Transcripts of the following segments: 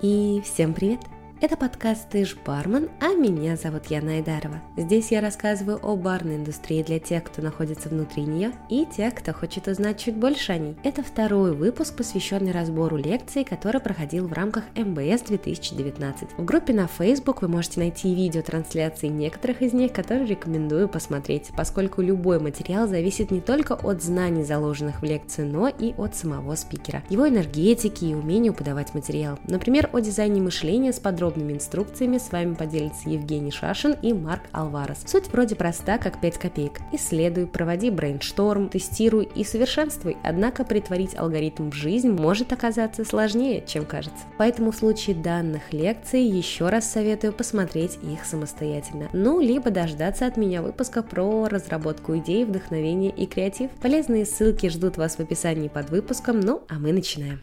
И всем привет! Это подкаст «Ты ж бармен», а меня зовут Яна Айдарова. Здесь я рассказываю о барной индустрии для тех, кто находится внутри нее, и тех, кто хочет узнать чуть больше о ней. Это второй выпуск, посвященный разбору лекций, который проходил в рамках MBS 2019. В группе на Facebook вы можете найти видеотрансляции некоторых из них, которые рекомендую посмотреть, поскольку любой материал зависит не только от знаний, заложенных в лекции, но и от самого спикера, его энергетики и умению подавать материал. Например, о дизайне мышления с подробностями подробными инструкциями с вами поделятся Евгений Шашин и Марк Алварес. Суть вроде проста, как 5 копеек. Исследуй, проводи brainstorm, тестируй и совершенствуй, однако притворить алгоритм в жизнь может оказаться сложнее, чем кажется. Поэтому в случае данных лекций еще раз советую посмотреть их самостоятельно. Ну, либо дождаться от меня выпуска про разработку идей, вдохновение и креатив. Полезные ссылки ждут вас в описании под выпуском, ну а мы начинаем.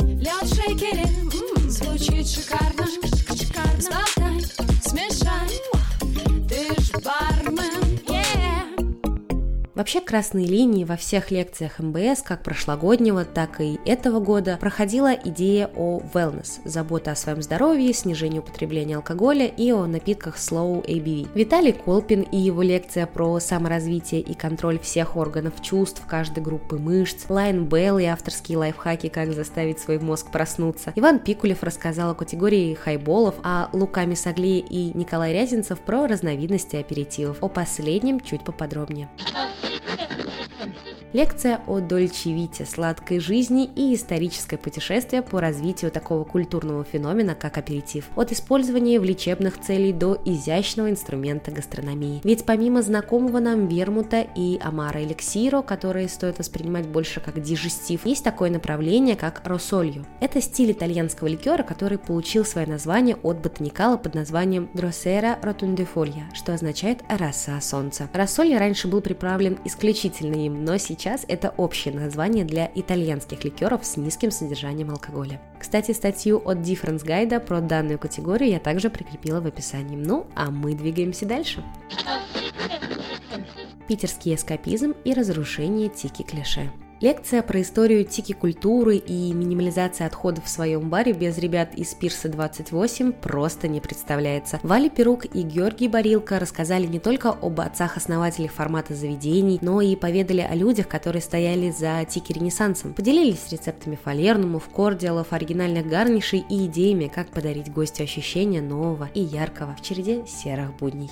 Лед шейкере, звучит шикарно. Вообще красные линии во всех лекциях МБС, как прошлогоднего, так и этого года, проходила идея о wellness, забота о своем здоровье, снижении употребления алкоголя и о напитках с low ABV. Виталий Колпин и его лекция про саморазвитие и контроль всех органов чувств, каждой группы мышц, Лайн Белл и авторские лайфхаки, как заставить свой мозг проснуться. Иван Пикулев рассказал о категории хайболов, а Лука Мисагле и Николай Рязинцев про разновидности аперитивов. О последнем чуть поподробнее. Лекция о Дольче Вите, сладкой жизни и историческое путешествие по развитию такого культурного феномена, как аперитив. От использования в лечебных целей до изящного инструмента гастрономии. Ведь помимо знакомого нам вермута и амаро эликсира, которые стоит воспринимать больше как дижестив, есть такое направление, как rosolio. Это стиль итальянского ликера, который получил свое название от ботаникала под названием Drosera rotundifolia, что означает роса солнца. Rosolio раньше был приправлен исключительно им, но сейчас сейчас это общее название для итальянских ликеров с низким содержанием алкоголя. Кстати, статью от Difford's Guide про данную категорию я также прикрепила в описании. Ну, а мы двигаемся дальше. Питерский эскапизм и разрушение тики-клише. Лекция про историю тики-культуры и минимализации отходов в своем баре без ребят из Пирса 28 просто не представляется. Валя Перук и Георгий Барилко рассказали не только об отцах-основателях формата заведений, но и поведали о людях, которые стояли за тики-ренессансом. Поделились рецептами фалернумов, кордиалов, оригинальных гарнишей и идеями, как подарить гостю ощущение нового и яркого в череде серых будней.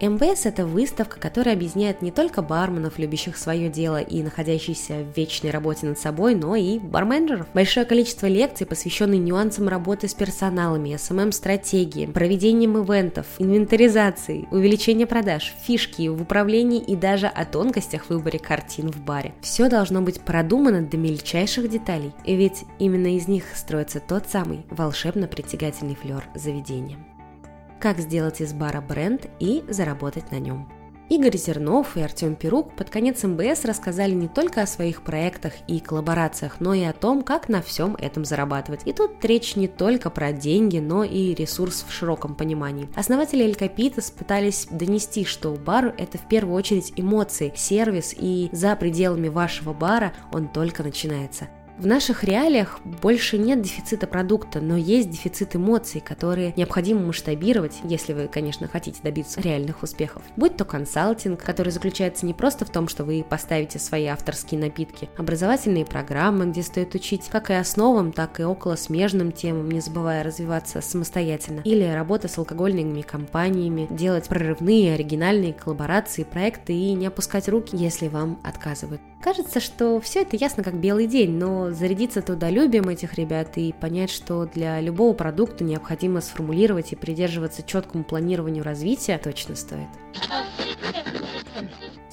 МБС – это выставка, которая объединяет не только барменов, любящих свое дело и находящихся в вечной работе над собой, но и барменджеров. Большое количество лекций, посвященных нюансам работы с персоналами, СММ-стратегии, проведением ивентов, инвентаризации, увеличения продаж, фишки в управлении и даже о тонкостях выборе картин в баре. Все должно быть продумано до мельчайших деталей, и ведь именно из них строится тот самый волшебно притягательный флер заведения как сделать из бара бренд и заработать на нем. Игорь Зернов и Артем Перук под конец МБС рассказали не только о своих проектах и коллаборациях, но и о том, как на всем этом зарабатывать. И тут речь не только про деньги, но и ресурс в широком понимании. Основатели Эль Капитас пытались донести, что бар – это в первую очередь эмоции, сервис, и за пределами вашего бара он только начинается – в наших реалиях больше нет дефицита продукта, но есть дефицит эмоций, которые необходимо масштабировать, если вы, конечно, хотите добиться реальных успехов. Будь то консалтинг, который заключается не просто в том, что вы поставите свои авторские напитки, образовательные программы, где стоит учить как и основам, так и около смежным темам, не забывая развиваться самостоятельно, или работа с алкогольными компаниями, делать прорывные, оригинальные коллаборации, проекты и не опускать руки, если вам отказывают. Кажется, что все это ясно как белый день, но зарядиться трудолюбием этих ребят и понять, что для любого продукта необходимо сформулировать и придерживаться четкому планированию развития, точно стоит.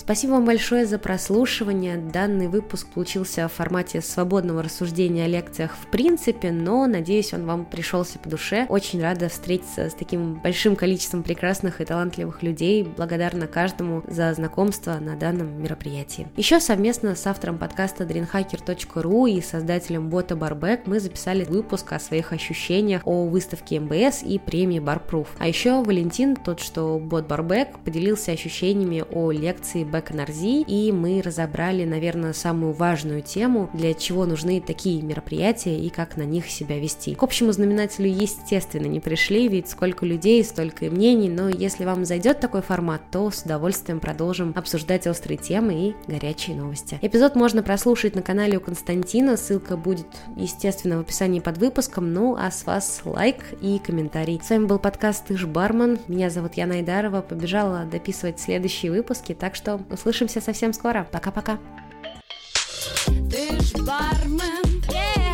Спасибо вам большое за прослушивание. Данный выпуск получился в формате свободного рассуждения о лекциях в принципе, но надеюсь, он вам пришелся по душе. Очень рада встретиться с таким большим количеством прекрасных и талантливых людей. Благодарна каждому за знакомство на данном мероприятии. Еще совместно с автором подкаста dreamhacker.ru и создателем бота Barback мы записали выпуск о своих ощущениях о выставке МБС и премии Barproof. А еще Валентин, тот что бот Barback, поделился ощущениями о лекции Ребекка Нарзи, и мы разобрали, наверное, самую важную тему, для чего нужны такие мероприятия и как на них себя вести. К общему знаменателю, естественно, не пришли, ведь сколько людей, столько и мнений, но если вам зайдет такой формат, то с удовольствием продолжим обсуждать острые темы и горячие новости. Эпизод можно прослушать на канале у Константина, ссылка будет, естественно, в описании под выпуском, ну а с вас лайк и комментарий. С вами был подкаст «Ты бармен», меня зовут Яна Айдарова, побежала дописывать следующие выпуски, так что Услышимся совсем скоро. Пока-пока. Yeah.